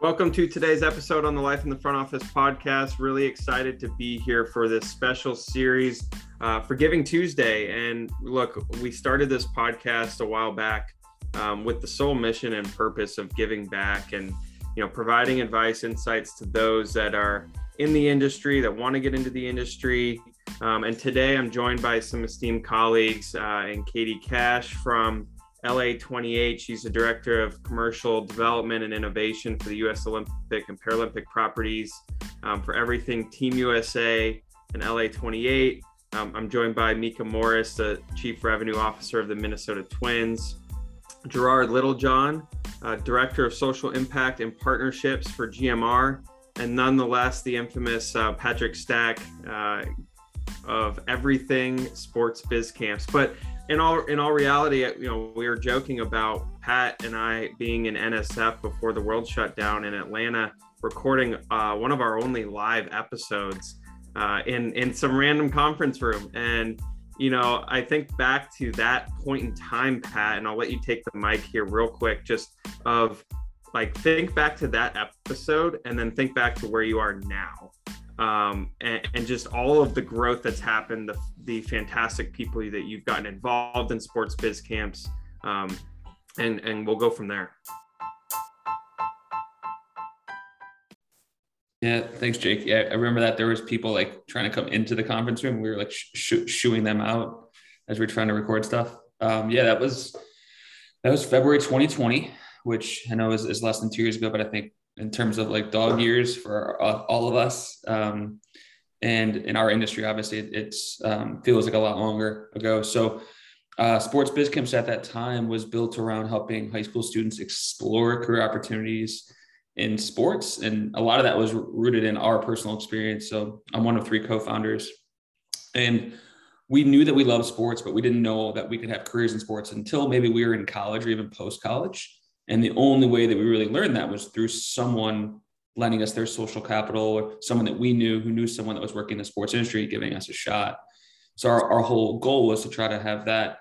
Welcome to today's episode on the Life in the Front Office podcast. Really excited to be here for this special series uh, for Giving Tuesday. And look, we started this podcast a while back um, with the sole mission and purpose of giving back and you know providing advice, insights to those that are in the industry that want to get into the industry. Um, and today I'm joined by some esteemed colleagues uh, and Katie Cash from LA28. She's the director of commercial development and innovation for the U.S. Olympic and Paralympic properties um, for everything Team USA and LA28. Um, I'm joined by Mika Morris, the chief revenue officer of the Minnesota Twins. Gerard Littlejohn, uh, director of social impact and partnerships for GMR, and nonetheless the infamous uh, Patrick Stack uh, of everything sports biz camps. But in all in all reality, you know, we were joking about Pat and I being in NSF before the world shut down in Atlanta, recording uh, one of our only live episodes uh, in in some random conference room. And you know, I think back to that point in time, Pat, and I'll let you take the mic here real quick, just of like think back to that episode and then think back to where you are now um, and, and, just all of the growth that's happened, the, the fantastic people that you've gotten involved in sports biz camps, um, and and we'll go from there. Yeah, thanks, Jake. Yeah, I remember that there was people like trying to come into the conference room. We were like sh- shooing them out as we are trying to record stuff. Um, yeah, that was that was February 2020, which I know is, is less than two years ago, but I think in terms of like dog years for all of us. Um, and in our industry, obviously, it it's, um, feels like a lot longer ago. So, uh, Sports Biz Camps at that time was built around helping high school students explore career opportunities in sports. And a lot of that was rooted in our personal experience. So, I'm one of three co founders. And we knew that we loved sports, but we didn't know that we could have careers in sports until maybe we were in college or even post college. And the only way that we really learned that was through someone lending us their social capital or someone that we knew who knew someone that was working in the sports industry giving us a shot. So our, our whole goal was to try to have that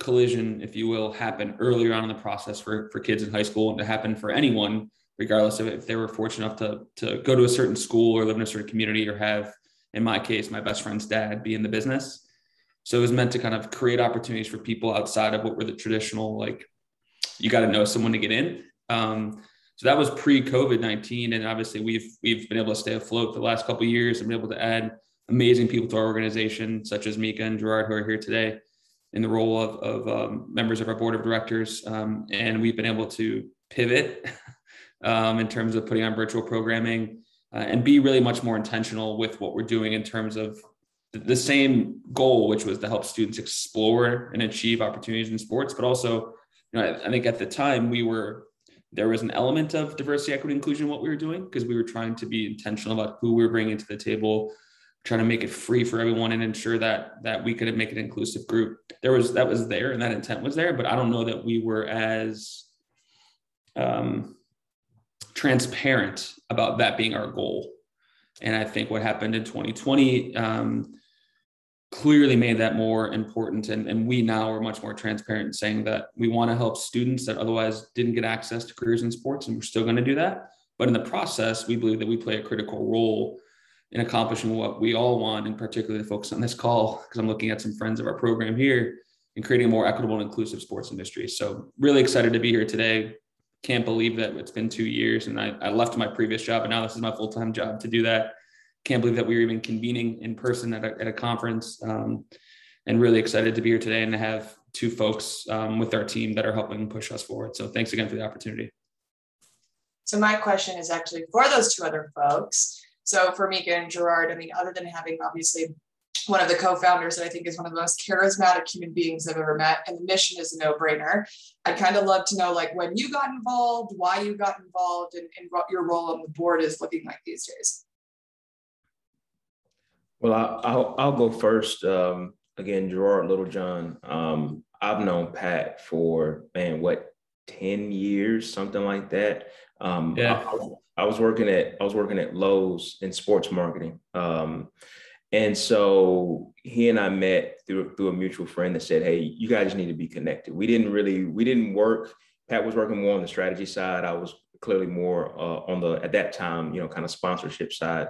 collision, if you will, happen earlier on in the process for, for kids in high school and to happen for anyone, regardless of if they were fortunate enough to, to go to a certain school or live in a certain community or have, in my case, my best friend's dad be in the business. So it was meant to kind of create opportunities for people outside of what were the traditional like you got to know someone to get in. Um, so that was pre COVID nineteen, and obviously we've we've been able to stay afloat the last couple years and been able to add amazing people to our organization, such as Mika and Gerard, who are here today in the role of, of um, members of our board of directors. Um, and we've been able to pivot um, in terms of putting on virtual programming uh, and be really much more intentional with what we're doing in terms of the same goal, which was to help students explore and achieve opportunities in sports, but also you know, I, I think at the time we were there was an element of diversity, equity, inclusion in what we were doing because we were trying to be intentional about who we were bringing to the table, trying to make it free for everyone and ensure that that we could make an inclusive group. There was that was there and that intent was there, but I don't know that we were as um, transparent about that being our goal. And I think what happened in 2020 um, clearly made that more important. And, and we now are much more transparent saying that we want to help students that otherwise didn't get access to careers in sports, and we're still going to do that. But in the process, we believe that we play a critical role in accomplishing what we all want, and particularly the folks on this call, because I'm looking at some friends of our program here in creating a more equitable and inclusive sports industry. So really excited to be here today. Can't believe that it's been two years and I, I left my previous job and now this is my full-time job to do that can't believe that we were even convening in person at a, at a conference um, and really excited to be here today and to have two folks um, with our team that are helping push us forward. So thanks again for the opportunity. So my question is actually for those two other folks. So for Mika and Gerard, I mean, other than having obviously one of the co-founders that I think is one of the most charismatic human beings I've ever met, and the mission is a no-brainer. I'd kind of love to know like when you got involved, why you got involved, and, and what your role on the board is looking like these days. Well, I, will I'll go first. Um, again, Gerard Littlejohn. Um, I've known Pat for man, what ten years, something like that. Um, yeah. I, I, was working at I was working at Lowe's in sports marketing, um, and so he and I met through through a mutual friend that said, "Hey, you guys need to be connected." We didn't really we didn't work. Pat was working more on the strategy side. I was clearly more uh, on the at that time, you know, kind of sponsorship side.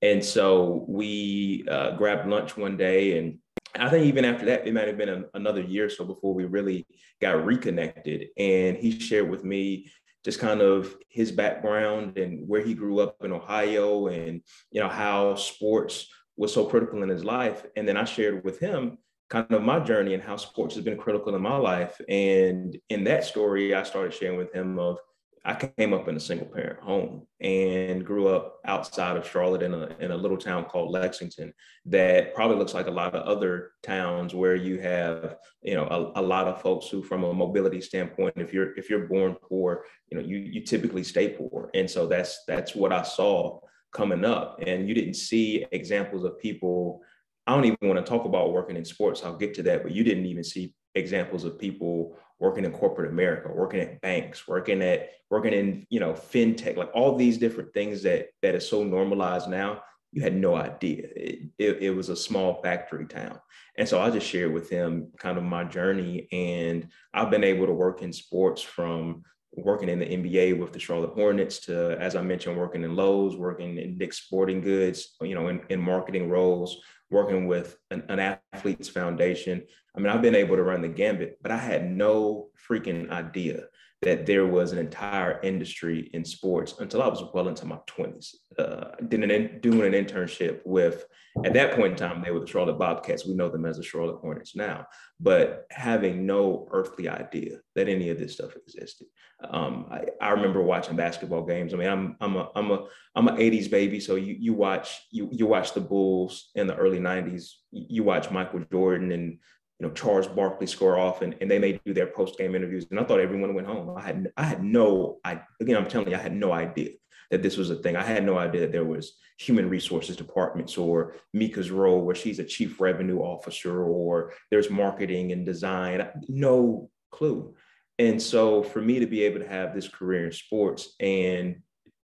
And so we uh, grabbed lunch one day, and I think even after that, it might have been another year or so before we really got reconnected. And he shared with me just kind of his background and where he grew up in Ohio, and you know how sports was so critical in his life. And then I shared with him kind of my journey and how sports has been critical in my life. And in that story, I started sharing with him of I came up in a single parent home and grew up outside of Charlotte in a, in a little town called Lexington that probably looks like a lot of other towns where you have, you know, a, a, lot of folks who from a mobility standpoint, if you're, if you're born poor, you know, you, you typically stay poor. And so that's, that's what I saw coming up. And you didn't see examples of people I don't even want to talk about working in sports. I'll get to that, but you didn't even see examples of people working in corporate America, working at banks, working at working in you know fintech, like all these different things that that is so normalized now. You had no idea. It, it, it was a small factory town, and so I just shared with him kind of my journey, and I've been able to work in sports from working in the NBA with the Charlotte Hornets to, as I mentioned, working in Lowe's, working in Dick's Sporting Goods, you know, in, in marketing roles, working with an, an, athlete's foundation. I mean, I've been able to run the gambit, but I had no freaking idea that there was an entire industry in sports until I was well into my 20s. Uh, did an, doing an internship with, at that point in time, they were the Charlotte Bobcats. We know them as the Charlotte Hornets now, but having no earthly idea that any of this stuff existed. Um, I, I, remember watching basketball games. I mean, I'm I'm a I'm a I'm an 80s baby. So you you watch you you watch the Bulls in the early 90s. You watch Michael Jordan and you know Charles Barkley score off, and, and they may do their post game interviews. And I thought everyone went home. I had I had no I again I'm telling you I had no idea that this was a thing. I had no idea that there was human resources departments or Mika's role where she's a chief revenue officer or there's marketing and design. No clue. And so for me to be able to have this career in sports and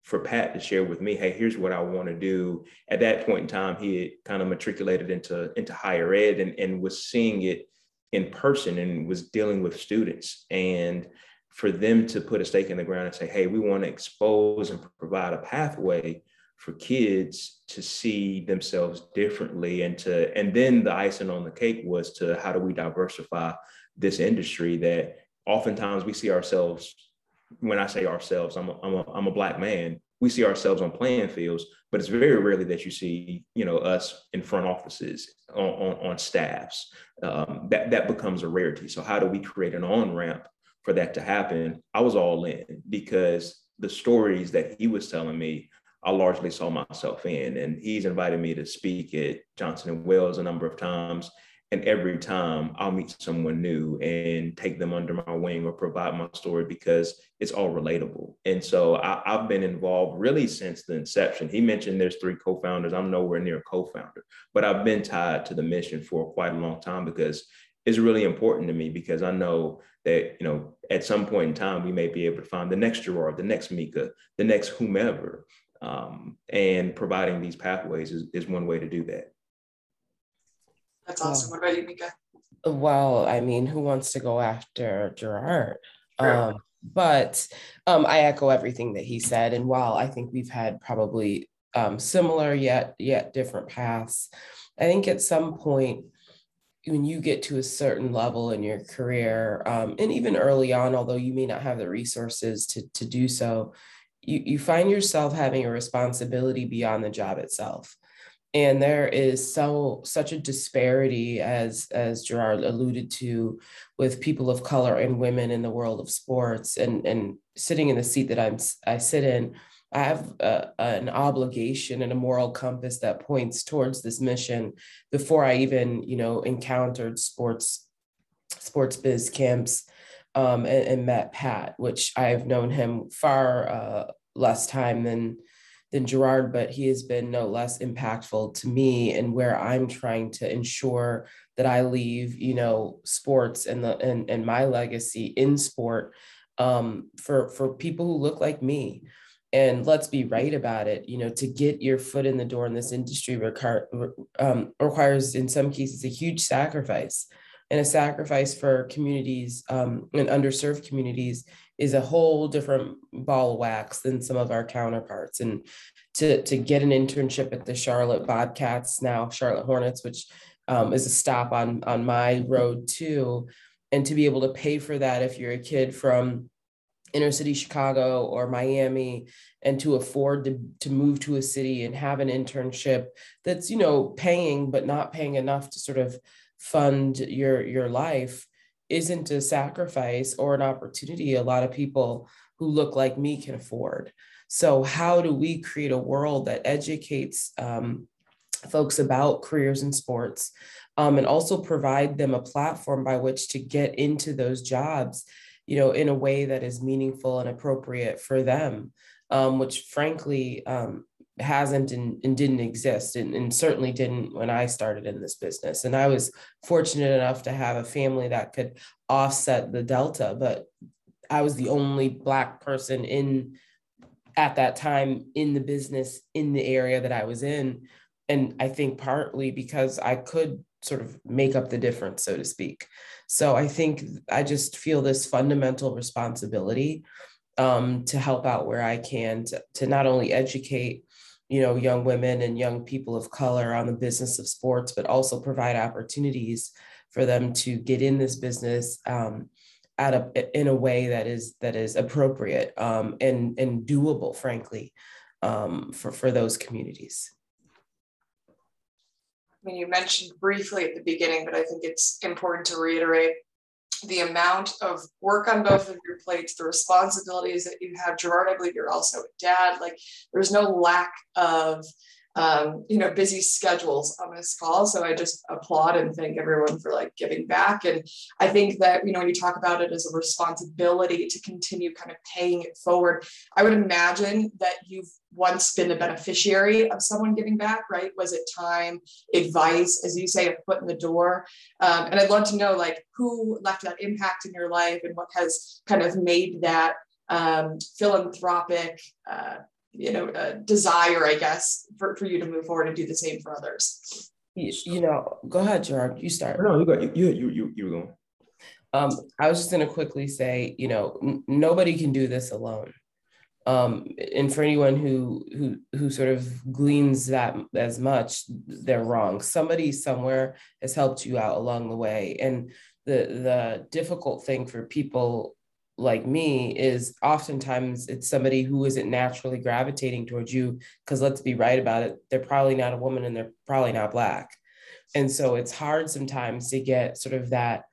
for Pat to share with me, hey, here's what I want to do. At that point in time, he had kind of matriculated into, into higher ed and, and was seeing it in person and was dealing with students. And for them to put a stake in the ground and say, hey, we want to expose and provide a pathway for kids to see themselves differently and to and then the icing on the cake was to how do we diversify this industry that oftentimes we see ourselves when I say ourselves, I'm a, I'm a, I'm a black man. We see ourselves on playing fields, but it's very rarely that you see, you know, us in front offices on, on, on staffs. Um, that that becomes a rarity. So how do we create an on ramp for that to happen? I was all in because the stories that he was telling me, I largely saw myself in, and he's invited me to speak at Johnson and Wales a number of times. And every time I'll meet someone new and take them under my wing or provide my story because it's all relatable. And so I, have been involved really since the inception. He mentioned there's three co founders. I'm nowhere near a co founder, but I've been tied to the mission for quite a long time because it's really important to me because I know that, you know, at some point in time, we may be able to find the next Gerard, the next Mika, the next whomever. Um, and providing these pathways is, is one way to do that. That's awesome. What about you, Mika? Well, I mean, who wants to go after Gerard? Um, but um, I echo everything that he said. And while I think we've had probably um, similar yet yet different paths, I think at some point when you get to a certain level in your career, um, and even early on, although you may not have the resources to, to do so, you, you find yourself having a responsibility beyond the job itself and there is so such a disparity as as gerard alluded to with people of color and women in the world of sports and and sitting in the seat that i'm i sit in i have a, an obligation and a moral compass that points towards this mission before i even you know encountered sports sports biz camps um, and, and, met pat which i've known him far uh, less time than than Gerard, but he has been no less impactful to me and where I'm trying to ensure that I leave, you know, sports and the and, and my legacy in sport um, for for people who look like me. And let's be right about it. You know, to get your foot in the door in this industry require, um, requires, in some cases, a huge sacrifice, and a sacrifice for communities um, and underserved communities is a whole different ball of wax than some of our counterparts. And to to get an internship at the Charlotte Bobcats, now Charlotte Hornets, which um, is a stop on on my road too, and to be able to pay for that if you're a kid from inner city Chicago or Miami and to afford to, to move to a city and have an internship that's, you know, paying, but not paying enough to sort of fund your, your life isn't a sacrifice or an opportunity a lot of people who look like me can afford. So how do we create a world that educates um, folks about careers in sports um, and also provide them a platform by which to get into those jobs you know, in a way that is meaningful and appropriate for them, um, which frankly um, hasn't and, and, didn't exist and, and certainly didn't when I started in this business. And I was fortunate enough to have a family that could offset the delta, but I was the only Black person in at that time in the business in the area that I was in. And I think partly because I could sort of make up the difference, so to speak. So I think I just feel this fundamental responsibility um, to help out where I can to, to not only educate, you know, young women and young people of color on the business of sports, but also provide opportunities for them to get in this business um, at a in a way that is that is appropriate um, and and doable, frankly, um, for for those communities. I mean, you mentioned briefly at the beginning, but I think it's important to reiterate the amount of work on both of your plates, the responsibilities that you have. Gerard, I believe you're also a dad. Like, there's no lack of um, you know, busy schedules on this call. So I just applaud and thank everyone for like giving back. And I think that, you know, when you talk about it as a responsibility to continue kind of paying it forward, I would imagine that you've once been the beneficiary of someone giving back, right? Was it time, advice, as you say, a foot in the door? Um, and I'd love to know like who left that impact in your life and what has kind of made that um, philanthropic uh, you know a desire i guess for, for you to move forward and do the same for others you, you know go ahead gerard you start no you got you you you, you were going um, I was just going to quickly say, you know, n- nobody can do this alone. Um, and for anyone who who who sort of gleans that as much, they're wrong. Somebody somewhere has helped you out along the way, and the the difficult thing for people like me is oftentimes it's somebody who isn't naturally gravitating towards you because let's be right about it they're probably not a woman and they're probably not black and so it's hard sometimes to get sort of that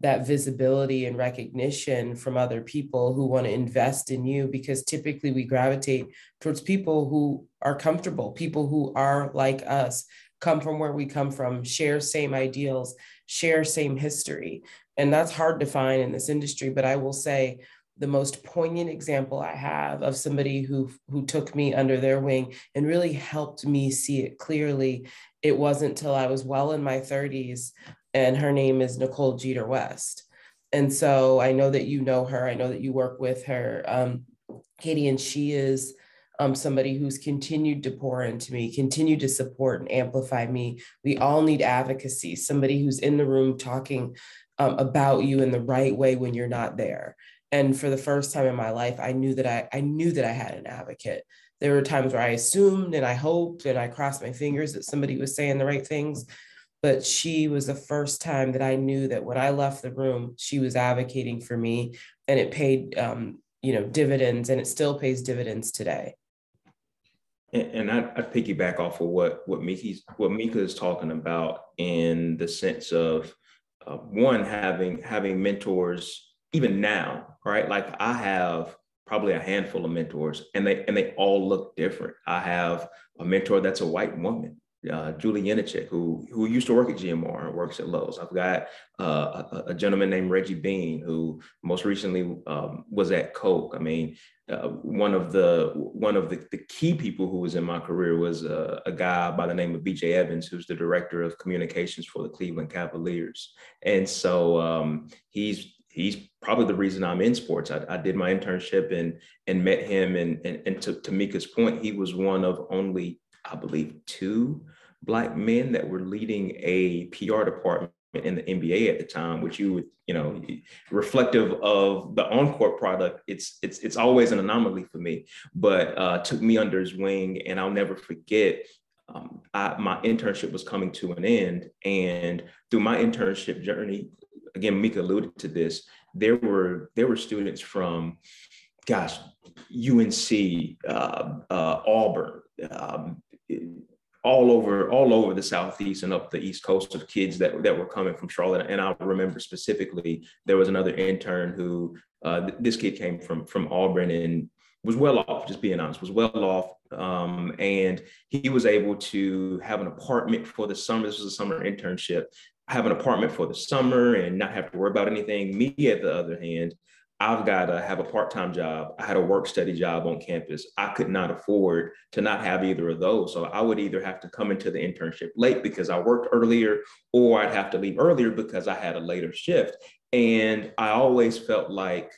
that visibility and recognition from other people who want to invest in you because typically we gravitate towards people who are comfortable people who are like us come from where we come from share same ideals share same history and that's hard to find in this industry. But I will say the most poignant example I have of somebody who who took me under their wing and really helped me see it clearly. It wasn't till I was well in my 30s, and her name is Nicole Jeter West. And so I know that you know her. I know that you work with her, um, Katie, and she is um, somebody who's continued to pour into me, continued to support and amplify me. We all need advocacy, somebody who's in the room talking um, about you in the right way when you're not there. And for the first time in my life, I knew that I, I knew that I had an advocate. There were times where I assumed and I hoped and I crossed my fingers that somebody was saying the right things. But she was the first time that I knew that when I left the room, she was advocating for me and it paid, um, you know, dividends and it still pays dividends today. And, and I, I piggyback off of what what Miki's what Mika is talking about in the sense of uh, one having having mentors even now, right? Like I have probably a handful of mentors, and they and they all look different. I have a mentor that's a white woman, uh, Julie Yenichek, who who used to work at GMR and works at Lowe's. I've got uh, a, a, gentleman named Reggie Bean, who most recently um, was at Coke. I mean, uh, one of the one of the, the key people who was in my career was uh, a guy by the name of BJ Evans, who's the director of communications for the Cleveland Cavaliers. And so um, he's he's probably the reason I'm in sports. I, I, did my internship and and met him. And and, and to, to Mika's point, he was one of only I believe two black men that were leading a PR department in the NBA at the time, which you would, you know, reflective of the on-court product. It's it's it's always an anomaly for me, but uh, took me under his wing, and I'll never forget. Um, I, my internship was coming to an end, and through my internship journey, again, Mika alluded to this. There were there were students from, gosh, UNC, uh, uh, Auburn, um, all over all over the southeast and up the east coast of kids that, that were coming from charlotte. And i remember specifically there was another intern who uh, this kid came from from auburn and was well off just being honest was well off. Um, and he was able to have an apartment for the summer. This was a summer internship. Have an apartment for the summer and not have to worry about anything. Me at the other hand I've got to have a part time job. I had a work study job on campus. I could not afford to not have either of those. So I would either have to come into the internship late because I worked earlier, or I'd have to leave earlier because I had a later shift. And I always felt like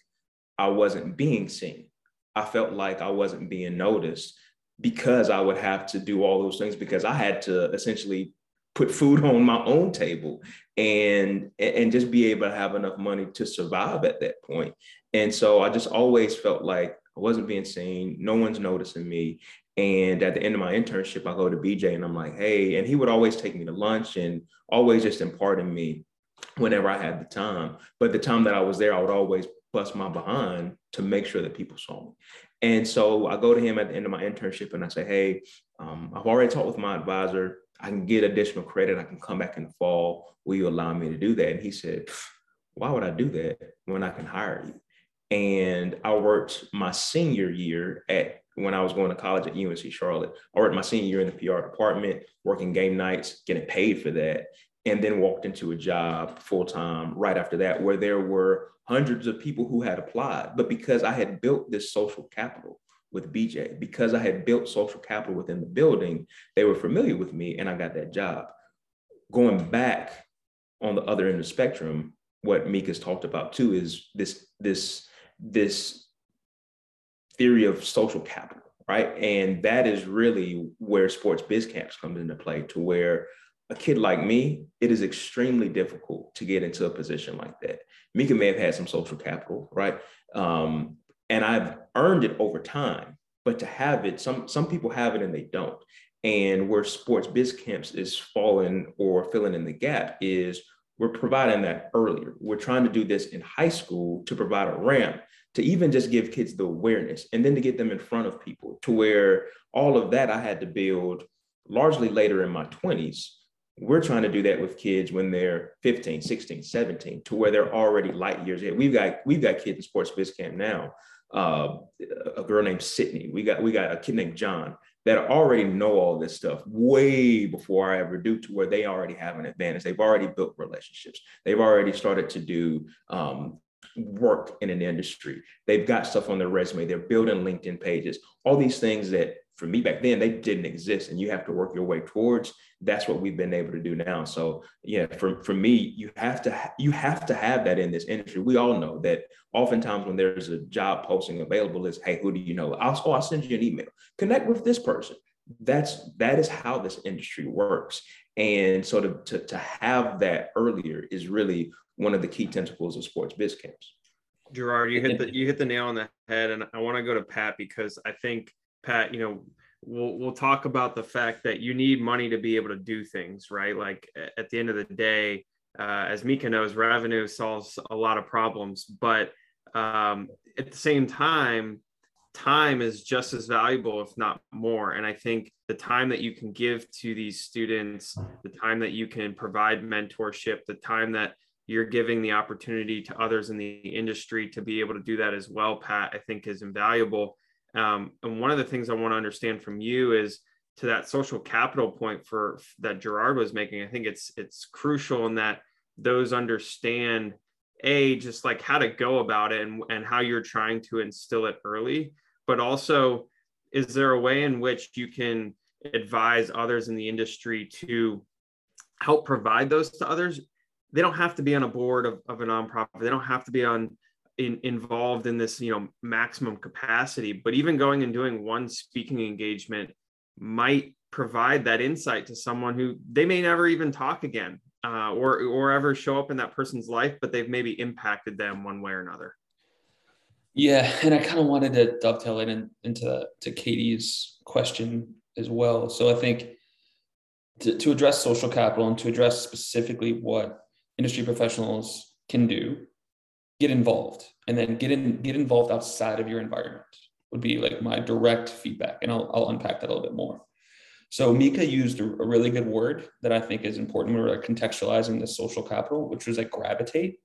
I wasn't being seen. I felt like I wasn't being noticed because I would have to do all those things because I had to essentially put food on my own table and and just be able to have enough money to survive at that point. and so i just always felt like i wasn't being seen no one's noticing me. And at the end of my internship i go to bj and i'm like hey and he would always take me to lunch and always just impart in me whenever i had the time. But the time that i was there i would always bust my behind to make sure that people saw me. And so i go to him at the end of my internship and i say hey um, i've already talked with my advisor I can get additional credit. I can come back in the fall. Will you allow me to do that? And he said, Why would I do that when I can hire you? And I worked my senior year at when I was going to college at UNC Charlotte. I worked my senior year in the PR department, working game nights, getting paid for that, and then walked into a job full time right after that, where there were hundreds of people who had applied. But because I had built this social capital, with BJ because I had built social capital within the building. They were familiar with me, and I got that job. Going back on the other end of the spectrum, what Mika's talked about too is this this this theory of social capital, right? And that is really where sports biz camps comes into play, to where a kid like me, it is extremely difficult to get into a position like that. Mika may have had some social capital, right? Um, and I've earned it over time. But to have it, some some people have it and they don't. And where sports biz camps is falling or filling in the gap is we're providing that earlier. We're trying to do this in high school to provide a ramp to even just give kids the awareness and then to get them in front of people to where all of that I had to build largely later in my 20s. We're trying to do that with kids when they're 15, 16, 17, to where they're already light years ahead. We've got we've got kids in sports biz camp now uh, a girl named Sydney. We got we got a kid named John that already know all this stuff way before I ever do, to where they already have an advantage. They've already built relationships. They've already started to do um, work in an industry. They've got stuff on their resume. They're building LinkedIn pages. All these things that for me back then they didn't exist, and you have to work your way towards that's what we've been able to do now. So yeah, for, for me, you have to you have to have that in this industry. We all know that oftentimes when there's a job posting available, is hey, who do you know? I'll, oh, I'll send you an email. Connect with this person. That's that is how this industry works. And so to, to, to have that earlier is really one of the key tentacles of sports biz camps. Gerard, you hit the you hit the nail on the head, and I want to go to Pat because I think Pat, you know, we'll we'll talk about the fact that you need money to be able to do things right? Like at the end of the day uh, as mika knows revenue solves a lot of problems but um, at the same time time is just as valuable if not more. And i think the time that you can give to these students the time that you can provide mentorship the time that you're giving the opportunity to others in the industry to be able to do that as well pat i think is invaluable um, and one of the things I want to understand from you is to that social capital point for that Gerard was making. I think it's it's crucial in that those understand a just like how to go about it and, and how you're trying to instill it early, but also is there a way in which you can advise others in the industry to help provide those to others? They don't have to be on a board of, of a nonprofit. They don't have to be on in, involved in this you know maximum capacity but even going and doing one speaking engagement might provide that insight to someone who they may never even talk again uh, or or ever show up in that person's life, but they've maybe impacted them one way or another. Yeah, and I kind of wanted to dovetail it in, into to Katie's question as well. So I think to, to address social capital and to address specifically what industry professionals can do, get involved, and then get in get involved outside of your environment would be like my direct feedback, and I'll I'll unpack that a little bit more. So Mika used a, really good word that I think is important when we're contextualizing the social capital, which was like gravitate.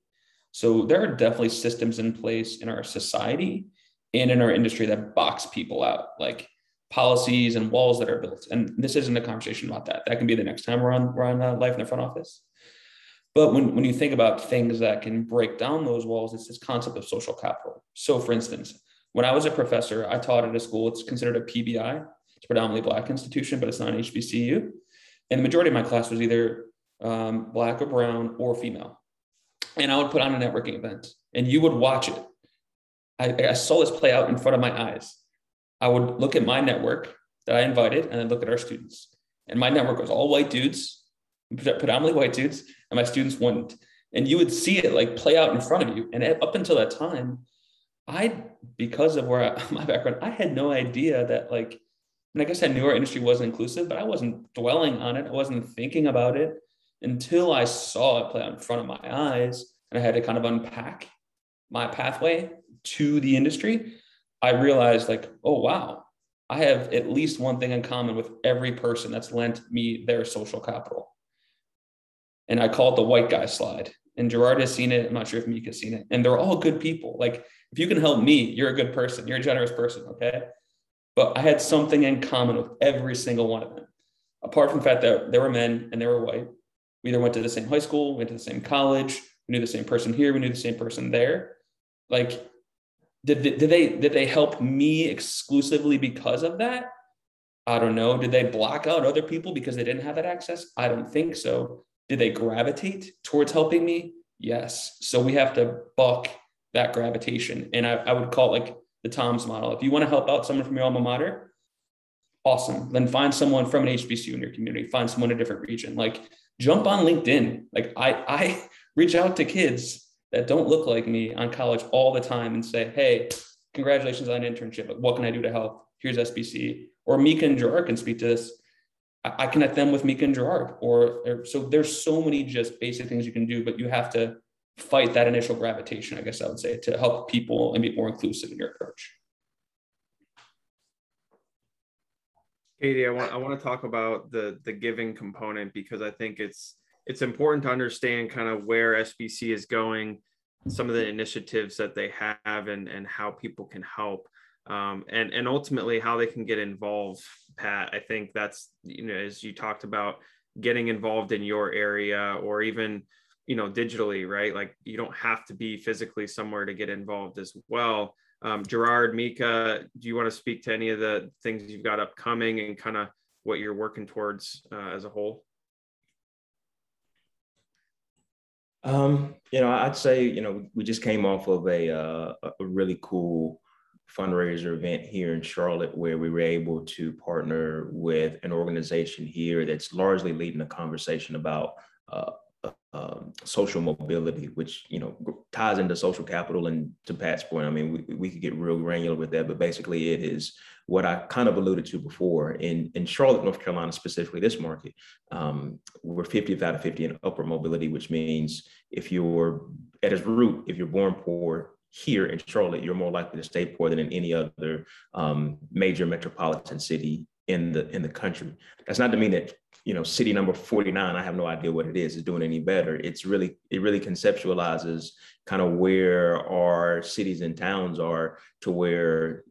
So there are definitely systems in place in our society and in our industry that box people out, like policies and walls that are built. And this isn't a conversation about that. That can be the next time we're on, we're on uh, life in the front office. But when, when you think about things that can break down those walls, it's this concept of social capital. So for instance, when I was a professor, I taught at a school, it's considered a PBI, it's a predominantly Black institution, but it's not an HBCU. And the majority of my class was either um, Black or Brown or female. And I would put on a networking event and you would watch it. I, I saw this play out in front of my eyes. I would look at my network that I invited and then look at our students. And my network was all white dudes, predominantly white dudes, and my students wouldn't. And you would see it like play out in front of you. And up until that time, I, because of where I, my background, I had no idea that like and I guess I knew our industry wasn't inclusive, but I wasn't dwelling on it. I wasn't thinking about it until I saw it play out in front of my eyes and I had to kind of unpack my pathway to the industry. I realized, like, oh, wow, I have at least one thing in common with every person that's lent me their social capital. And I call it the white guy slide. And Gerard has seen it. I'm not sure if Mika's seen it. And they're all good people. Like, if you can help me, you're a good person. You're a generous person. Okay. But I had something in common with every single one of them. Apart from the fact that they were men and they were white, we either went to the same high school, went to the same college, we knew the same person here, we knew the same person there. Like, did, did they did they help me exclusively because of that? I don't know. Did they block out other people because they didn't have that access? I don't think so. Did they gravitate towards helping me? Yes. So we have to buck that gravitation. And I, I would call it like the Tom's model. If you want to help out someone from your alma mater, awesome. Then find someone from an HBCU in your community, find someone in a different region. Like jump on LinkedIn. Like I, I reach out to kids that don't look like me on college all the time and say, hey, congratulations on an internship. What can I do to help? Here's SBC. Or Mika and Gerard can speak to this. I, connect them with Mika and Gerard. Or, or so there's so many just basic things you can do, but you have to fight that initial gravitation, I guess I would say, to help people and be more inclusive in your approach. Katie, I want I want to talk about the the giving component because I think it's it's important to understand kind of where SBC is going, some of the initiatives that they have, and and how people can help, um, and and ultimately how they can get involved. Pat, I think that's you know as you talked about getting involved in your area or even you know digitally right like you don't have to be physically somewhere to get involved as well um, gerard mika do you want to speak to any of the things you've got upcoming and kind of what you're working towards uh, as a whole um, you know i'd say you know we just came off of a, uh, a really cool fundraiser event here in Charlotte where we were able to partner with an organization here that's largely leading a conversation about uh, um, social mobility, which you know ties into social capital. And to Pat's point, I mean, we, we could get real granular with that, but basically, it is what I kind of alluded to before. In in Charlotte, North Carolina, specifically this market, um, we're 50th out of 50 in upward mobility, which means if you're at its root, if you're born poor, here in Charlotte, you're more likely to stay poor than in any other um, major metropolitan city in the in the country. That's not to mean that you know city number 49 i have no idea what it is is doing any better it's really it really conceptualizes kind of where our cities and towns are to where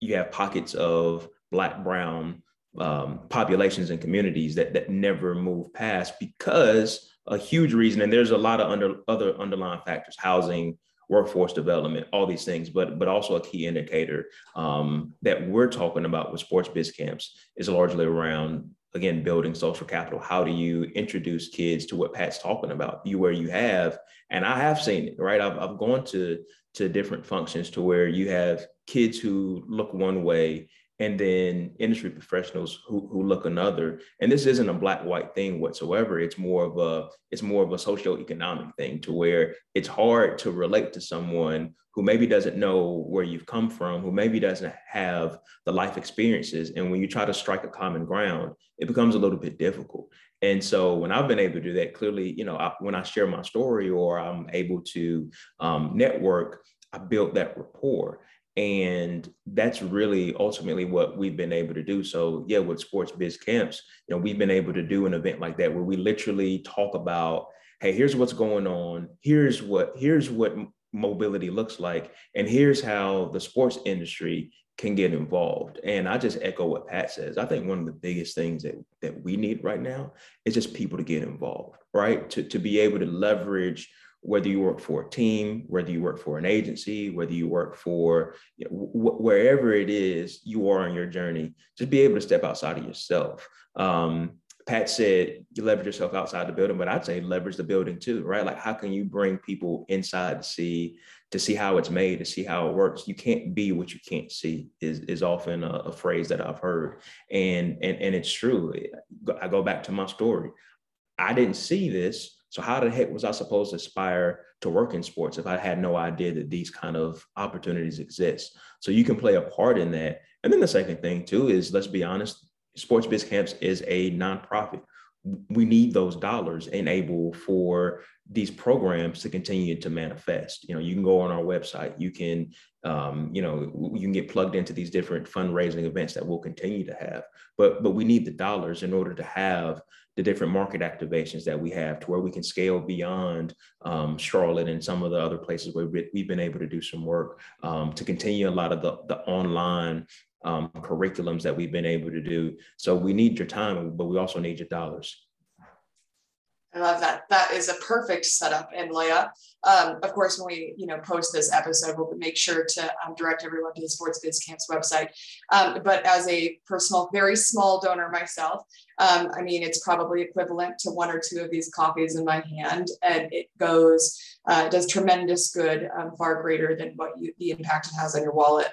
you have pockets of black brown um, populations and communities that that never move past because a huge reason and there's a lot of under other underlying factors housing workforce development, all these things, but but also a key indicator um, that we're talking about with sports biz camps is largely around again building social capital. How do you introduce kids to what Pat's talking about? You where you have, and I have seen it, right? I've I've gone to to different functions to where you have kids who look one way and then industry professionals who, who look another. And this isn't a black white thing whatsoever. It's more of a it's more of a socioeconomic thing to where it's hard to relate to someone who maybe doesn't know where you've come from, who maybe doesn't have the life experiences. And when you try to strike a common ground, it becomes a little bit difficult. And so when I've been able to do that, clearly, you know, I, when I share my story or I'm able to um, network, I built that rapport. And that's really ultimately what we've been able to do. So yeah, with sports biz camps, you know, we've been able to do an event like that where we literally talk about, hey, here's what's going on. Here's what here's what mobility looks like, and here's how the sports industry can get involved. And I just echo what Pat says. I think one of the biggest things that, that we need right now is just people to get involved, right? To, to be able to leverage whether you work for a team, whether you work for an agency, whether you work for you know, wh- wherever it is you are on your journey, just be able to step outside of yourself. Um, Pat said you leverage yourself outside the building, but I'd say leverage the building too, right? Like how can you bring people inside to see to see how it's made, to see how it works? You can't be what you can't see is is often a, a phrase that I've heard, and and and it's true. I go back to my story. I didn't see this so how the heck was I supposed to aspire to work in sports if I had no idea that these kind of opportunities exist? So you can play a part in that. And then the second thing too is let's be honest, Sports Biz Camps is a nonprofit. We need those dollars enable for these programs to continue to manifest. You know, you can go on our website, you can, um, you know, you can get plugged into these different fundraising events that we'll continue to have. But but we need the dollars in order to have the different market activations that we have to where we can scale beyond um, Charlotte and some of the other places where we've been able to do some work um, to continue a lot of the, the online um, curriculums that we've been able to do. So we need your time, but we also need your dollars. I love that. That is a perfect setup and layup. Um, of course, when we you know post this episode, we'll make sure to um, direct everyone to the Sports Biz Camps website. Um, but as a personal, very small donor myself, um, I mean it's probably equivalent to one or two of these coffees in my hand, and it goes uh, does tremendous good, um, far greater than what you, the impact it has on your wallet.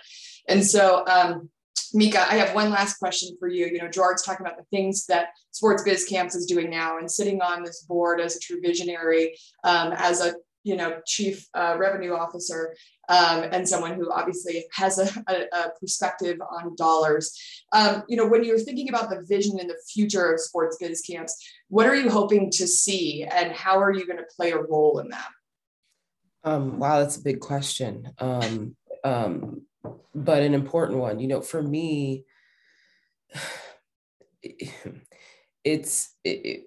And so um, Mika, I have one last question for you. You know, Gerard's talking about the things that Sports Biz Camps is doing now and sitting on this board as a true visionary, um, as a you know chief uh, revenue officer, um, and someone who obviously has a, a, a perspective on dollars. Um, you know, when you're thinking about the vision and the future of Sports Biz Camps, what are you hoping to see, and how are you going to play a role in that? Um, wow, that's a big question. But an important one. You know, for me, it's it, it,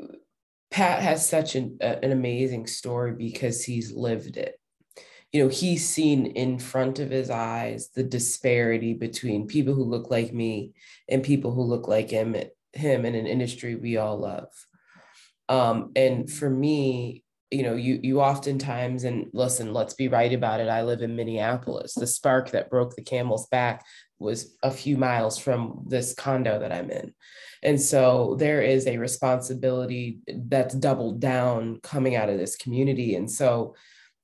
Pat has such an, an amazing story because he's lived it. You know, he's seen in front of his eyes the disparity between people who look like me and people who look like him, him in an industry we all love. Um, and for me, you know you you oftentimes and listen let's be right about it i live in minneapolis. The spark that broke the camel's back was a few miles from this condo that i'm in. And so there is a responsibility that's doubled down coming out of this community. And so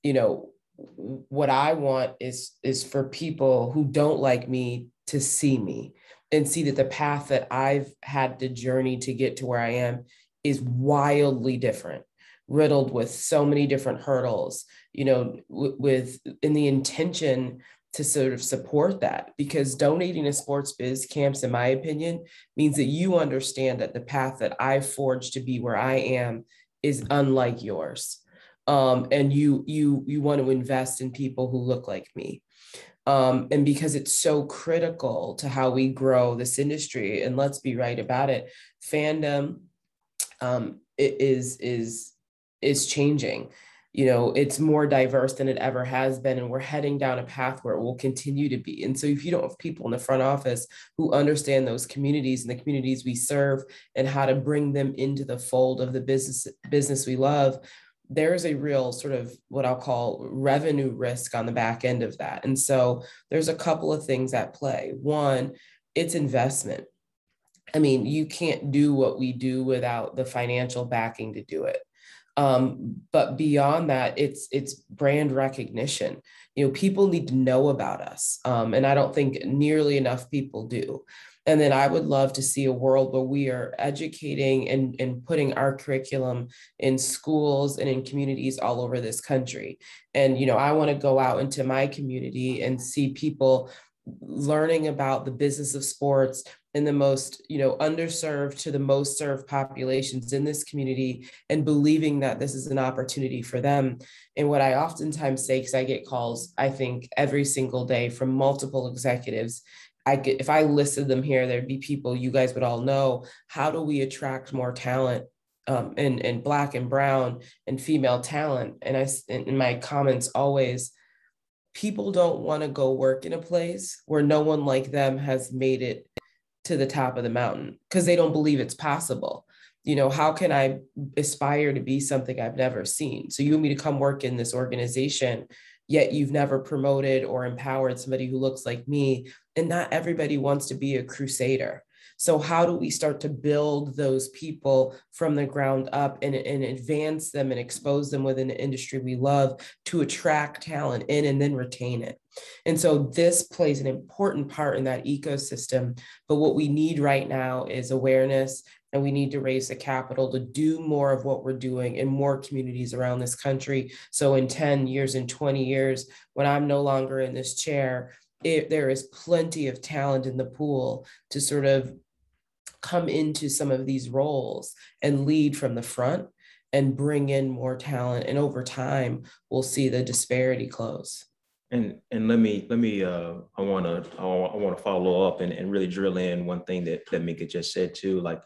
you know what i want is is for people who don't like me to see me and see that the path that i've had to journey to get to where i am is wildly different riddled with so many different hurdles you know w- with in the intention to sort of support that because donating to sports biz camps in my opinion means that you understand that the path that i forged to be where i am is unlike yours. Um, and you you you want to invest in people who look like me. Um, and because it's so critical to how we grow this industry and let's be right about it fandom um, is is is changing you know it's more diverse than it ever has been and we're heading down a path where it will continue to be and so if you don't have people in the front office who understand those communities and the communities we serve and how to bring them into the fold of the business business we love there's a real sort of what I'll call revenue risk on the back end of that. And so there's a couple of things at play. One, it's investment. I mean, you can't do what we do without the financial backing to do it. Um, but beyond that, it's it's brand recognition. You know, people need to know about us, um, and I don't think nearly enough people do. And then I would love to see a world where we are educating and, and putting our curriculum in schools and in communities all over this country. And, you know, I want to go out into my community and see people learning about the business of sports in the most you know underserved to the most served populations in this community and believing that this is an opportunity for them and what i oftentimes say because i get calls i think every single day from multiple executives I get if I listed them here, there'd be people you guys would all know. How do we attract more talent um, and and black and brown and female talent? And I in my comments always, people don't want to go work in a place where no one like them has made it to the top of the mountain because they don't believe it's possible. You know, how can I aspire to be something I've never seen? So you want me to come work in this organization yet you've never promoted or empowered somebody who looks like me. And not everybody wants to be a crusader. So, how do we start to build those people from the ground up and, and advance them and expose them within the industry we love to attract talent in and then retain it? And so, this plays an important part in that ecosystem. But what we need right now is awareness and we need to raise the capital to do more of what we're doing in more communities around this country. So in 10 years, in 20 years, when I'm no longer in this chair, it, there is plenty of talent in the pool to sort of come into some of these roles and lead from the front and bring in more talent. And over time, we'll see the disparity close. And and let me let me uh I want to I want to follow up and, and really drill in one thing that that Mika just said too like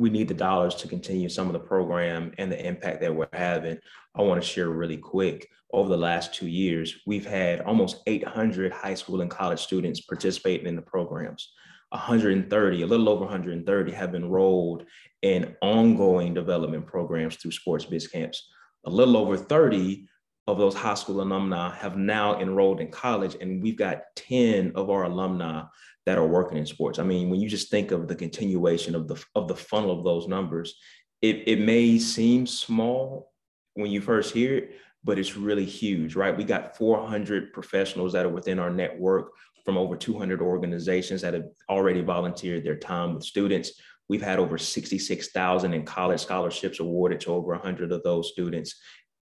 we need the dollars to continue some of the program and the impact that we're having. I want to share really quick. Over the last two years, we've had almost 800 high school and college students participating in the programs. 130, a little over 130, have enrolled in ongoing development programs through sports biz camps. A little over 30 of those high school alumni have now enrolled in college, and we've got 10 of our alumni that are working in sports. I mean, when you just think of the continuation of the of the funnel of those numbers, it, it may seem small when you first hear it, but it's really huge, right? We got 400 professionals that are within our network from over 200 organizations that have already volunteered their time with students. We've had over 66,000 in college scholarships awarded to over 100 of those students.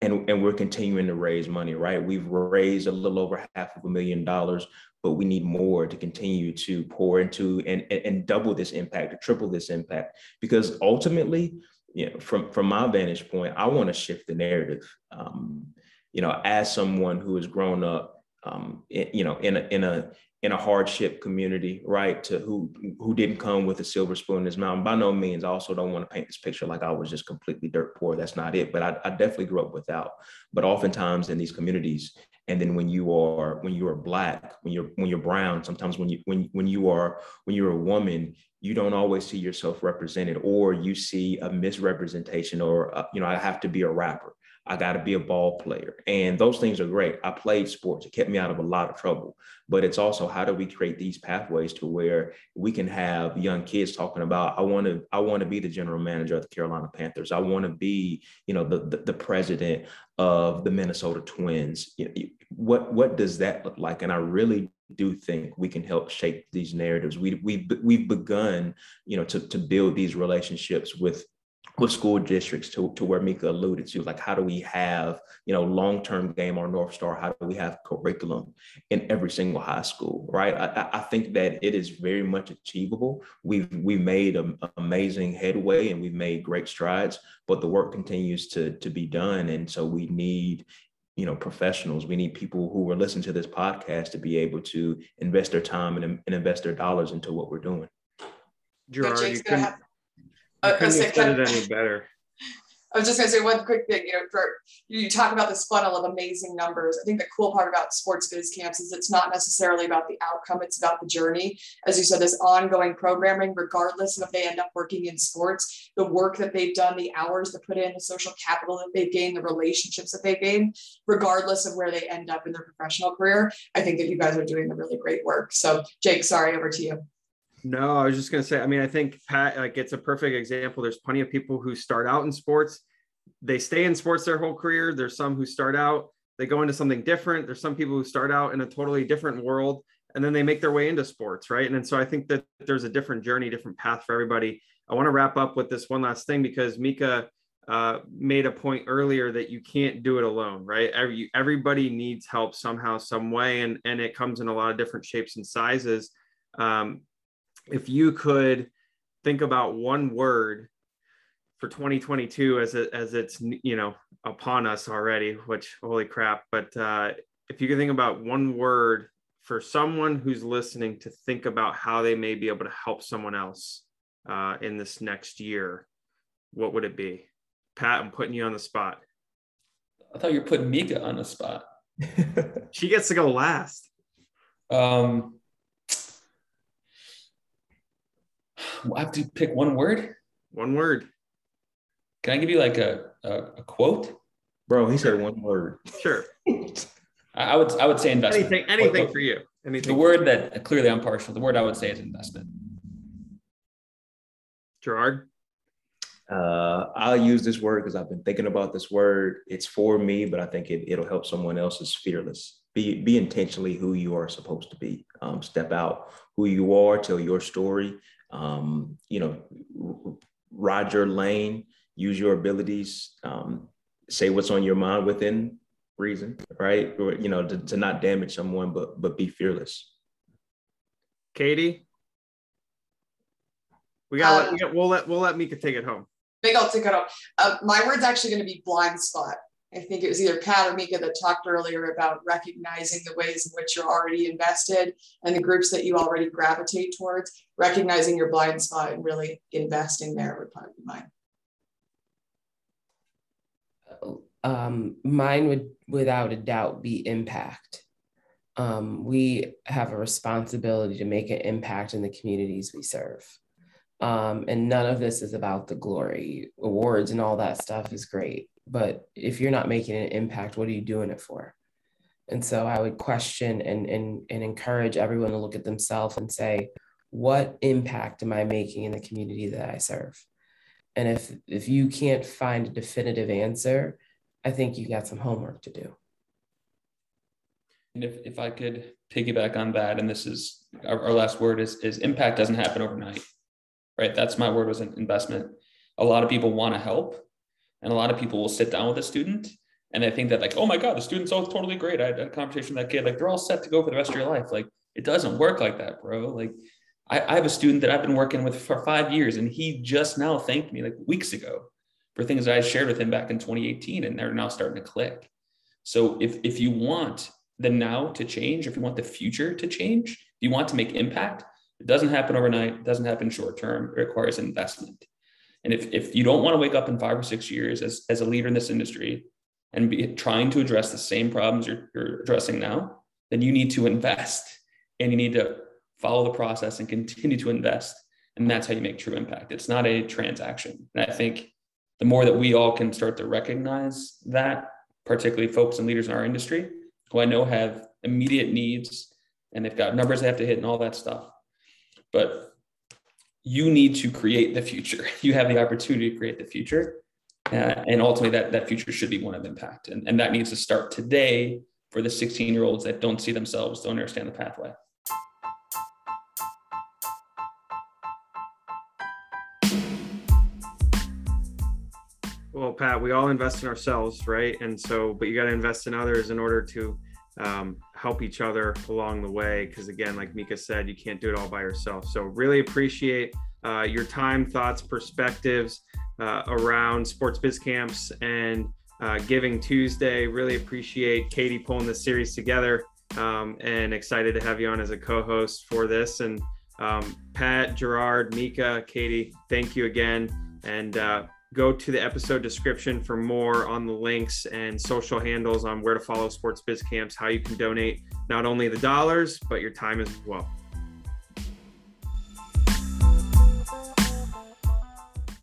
And, and we're continuing to raise money, right? We've raised a little over half of a million dollars but we need more to continue to pour into and, and, and double this impact or triple this impact because ultimately you know from from my vantage point i want to shift the narrative um, you know as someone who has grown up um, you know in a in a in a hardship community, right? To who who didn't come with a silver spoon in his mouth. By no means, I also don't want to paint this picture like I was just completely dirt poor. That's not it. But I, I definitely grew up without. But oftentimes in these communities, and then when you are when you are black when you're when you're brown sometimes when you when when you are when you're a woman you don't always see yourself represented or you see a misrepresentation or uh, you know i have to be a rapper I got to be a ball player. And those things are great. I played sports. It kept me out of a lot of trouble. But it's also how do we create these pathways to where we can have young kids talking about, I want to, I want to be the general manager of the Carolina Panthers. I want to be, you know, the, the, the president of the Minnesota Twins. What what does that look like? And I really do think we can help shape these narratives. We we we've begun, you know, to to build these relationships with with school districts to, to where Mika alluded to, like how do we have, you know, long-term game or North Star? How do we have curriculum in every single high school, right? I, I think that it is very much achievable. We've we've made a, amazing headway and we've made great strides, but the work continues to, to be done. And so we need, you know, professionals. We need people who are listening to this podcast to be able to invest their time and, and invest their dollars into what we're doing. Gerard, you couldn't, I couldn't have said it any better. I was just going to say one quick thing. You know, for you talk about this funnel of amazing numbers. I think the cool part about sports biz camps is it's not necessarily about the outcome; it's about the journey. As you said, this ongoing programming, regardless of if they end up working in sports, the work that they've done, the hours they put in, the social capital that they've gained, the relationships that they've gained, regardless of where they end up in their professional career. I think that you guys are doing the really great work. So, Jake, sorry, over to you. No, I was just going to say, I mean, I think Pat, like, it's a perfect example. There's plenty of people who start out in sports, they stay in sports their whole career. There's some who start out, they go into something different. There's some people who start out in a totally different world and then they make their way into sports, right? And, and so I think that there's a different journey, different path for everybody. I want to wrap up with this one last thing because Mika uh, made a point earlier that you can't do it alone, right? Every, everybody needs help somehow, some way, and and it comes in a lot of different shapes and sizes. Um, if you could think about one word for 2022 as it as it's you know upon us already, which holy crap! But uh, if you could think about one word for someone who's listening to think about how they may be able to help someone else uh, in this next year, what would it be? Pat, I'm putting you on the spot. I thought you were putting Mika on the spot. she gets to go last. Um, I have to pick one word. One word. Can I give you like a, a, a quote? Bro, he said one word. Sure. I would I would say investment. Anything, anything for you. Anything. The word that clearly I'm partial. The word I would say is investment. Gerard. Uh, I'll use this word because I've been thinking about this word. It's for me, but I think it, it'll help someone else. Is fearless. Be be intentionally who you are supposed to be. Um, step out who you are. Tell your story. Um, you know, ride your lane. Use your abilities. Um, say what's on your mind within reason, right? Or, you know, to, to not damage someone, but but be fearless. Katie, we got. Um, we'll let we'll let Mika take it home big old ticket up. Uh, my word's actually going to be blind spot. I think it was either Pat or Mika that talked earlier about recognizing the ways in which you're already invested and the groups that you already gravitate towards, recognizing your blind spot and really investing there would probably be mine. Um, mine would without a doubt be impact. Um, we have a responsibility to make an impact in the communities we serve. Um, and none of this is about the glory. Awards and all that stuff is great. But if you're not making an impact, what are you doing it for? And so I would question and, and, and encourage everyone to look at themselves and say, what impact am I making in the community that I serve? And if if you can't find a definitive answer, I think you got some homework to do. And if, if I could piggyback on that, and this is our, our last word is, is impact doesn't happen overnight right? That's my word was an investment. A lot of people want to help, and a lot of people will sit down with a student and they think that like, oh my god, the student's all totally great. I had a conversation with that kid, like they're all set to go for the rest of your life. Like it doesn't work like that, bro. Like I, I have a student that I've been working with for five years, and he just now thanked me like weeks ago for things that I shared with him back in 2018, and they're now starting to click. So if if you want the now to change, if you want the future to change, if you want to make impact, it doesn't happen overnight, it doesn't happen short term, it requires investment. And if, if you don't want to wake up in five or six years as, as a leader in this industry and be trying to address the same problems you're, you're addressing now, then you need to invest and you need to follow the process and continue to invest. And that's how you make true impact. It's not a transaction. And I think the more that we all can start to recognize that, particularly folks and leaders in our industry who I know have immediate needs and they've got numbers they have to hit and all that stuff, but you need to create the future. You have the opportunity to create the future. Uh, and ultimately, that, that future should be one of impact. And, and that needs to start today for the 16 year olds that don't see themselves, don't understand the pathway. Well, Pat, we all invest in ourselves, right? And so, but you got to invest in others in order to um, help each other along the way. Because again, like Mika said, you can't do it all by yourself. So really appreciate uh, your time, thoughts, perspectives uh, around sports biz camps and uh, Giving Tuesday. Really appreciate Katie pulling this series together um, and excited to have you on as a co-host for this. And um, Pat, Gerard, Mika, Katie, thank you again. And uh, go to the episode description for more on the links and social handles on where to follow sports biz camps how you can donate not only the dollars but your time as well